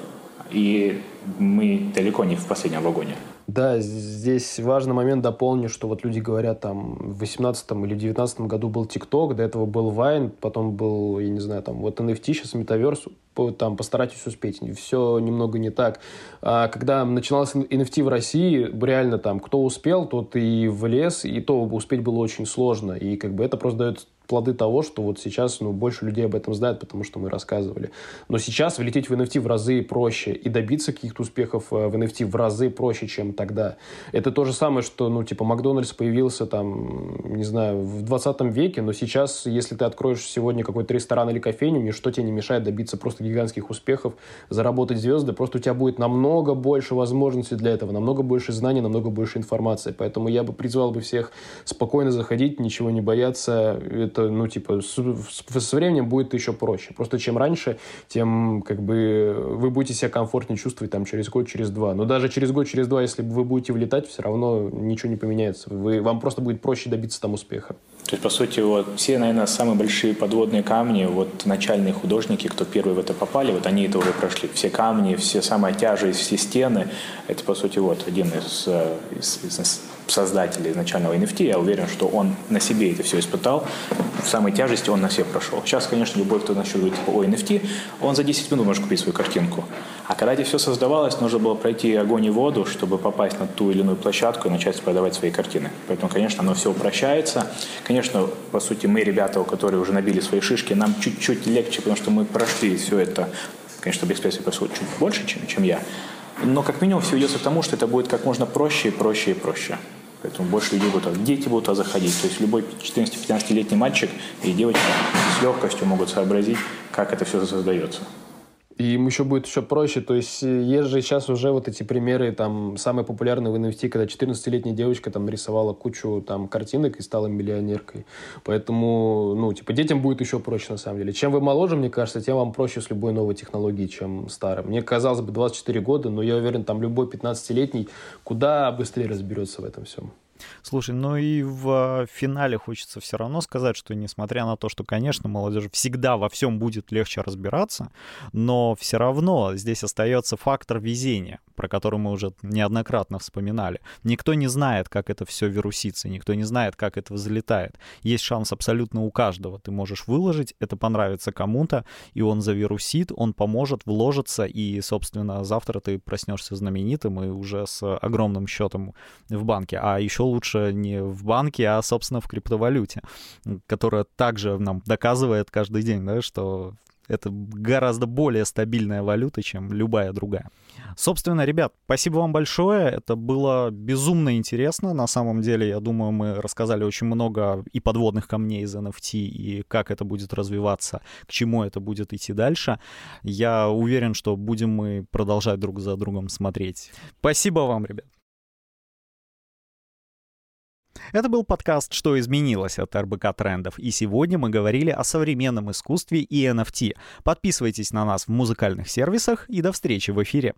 C: и мы далеко не в последнем вагоне.
B: Да, здесь важный момент дополню, что вот люди говорят, там, в 18 или 19 году был ТикТок, до этого был Вайн, потом был, я не знаю, там, вот NFT, сейчас Метаверс, там, постарайтесь успеть. Все немного не так. А когда начиналось NFT в России, реально там, кто успел, тот и влез, и то успеть было очень сложно. И как бы это просто дает плоды того, что вот сейчас ну, больше людей об этом знают, потому что мы рассказывали. Но сейчас влететь в NFT в разы проще и добиться каких-то успехов э, в NFT в разы проще, чем тогда. Это то же самое, что, ну, типа, Макдональдс появился там, не знаю, в 20 веке, но сейчас, если ты откроешь сегодня какой-то ресторан или кофейню, ничто тебе не мешает добиться просто гигантских успехов, заработать звезды, просто у тебя будет намного больше возможностей для этого, намного больше знаний, намного больше информации. Поэтому я бы призвал бы всех спокойно заходить, ничего не бояться, это, ну, типа, с, со временем будет еще проще. Просто чем раньше, тем, как бы, вы будете себя комфортнее чувствовать там через год, через два. Но даже через год, через два, если вы будете влетать, все равно ничего не поменяется. Вы, вам просто будет проще добиться там успеха.
C: То есть, по сути, вот все, наверное, самые большие подводные камни, вот начальные художники, кто первые в это попали, вот они это уже прошли. Все камни, все самая тяжесть, все стены, это, по сути, вот один из, э, из, из создателя изначального NFT, я уверен, что он на себе это все испытал, в самой тяжести он на себе прошел. Сейчас, конечно, любой, кто начал говорить типа, о NFT, он за 10 минут может купить свою картинку. А когда это все создавалось, нужно было пройти огонь и воду, чтобы попасть на ту или иную площадку и начать продавать свои картины. Поэтому, конечно, оно все упрощается. Конечно, по сути, мы, ребята, которые уже набили свои шишки, нам чуть-чуть легче, потому что мы прошли все это. Конечно, происходит чуть больше, чем, чем я. Но как минимум все идется к тому, что это будет как можно проще и проще и проще. Поэтому больше людей будут, дети будут туда заходить. То есть любой 14-15-летний мальчик и девочка с легкостью могут сообразить, как это все создается.
B: И им еще будет еще проще. То есть э, есть же сейчас уже вот эти примеры, там, самые популярные в NFT, когда 14-летняя девочка там рисовала кучу там картинок и стала миллионеркой. Поэтому, ну, типа, детям будет еще проще на самом деле. Чем вы моложе, мне кажется, тем вам проще с любой новой технологией, чем старым. Мне казалось бы 24 года, но я уверен, там любой 15-летний куда быстрее разберется в этом всем.
A: Слушай, ну и в финале хочется все равно сказать, что несмотря на то, что, конечно, молодежи всегда во всем будет легче разбираться, но все равно здесь остается фактор везения, про который мы уже неоднократно вспоминали. Никто не знает, как это все вирусится, никто не знает, как это взлетает. Есть шанс абсолютно у каждого. Ты можешь выложить, это понравится кому-то, и он завирусит, он поможет, вложится, и, собственно, завтра ты проснешься знаменитым и уже с огромным счетом в банке. А еще лучше не в банке, а, собственно, в криптовалюте, которая также нам доказывает каждый день, да, что это гораздо более стабильная валюта, чем любая другая. Собственно, ребят, спасибо вам большое. Это было безумно интересно. На самом деле, я думаю, мы рассказали очень много и подводных камней из NFT, и как это будет развиваться, к чему это будет идти дальше. Я уверен, что будем мы продолжать друг за другом смотреть. Спасибо вам, ребят. Это был подкаст «Что изменилось» от РБК Трендов, и сегодня мы говорили о современном искусстве и NFT. Подписывайтесь на нас в музыкальных сервисах и до встречи в эфире.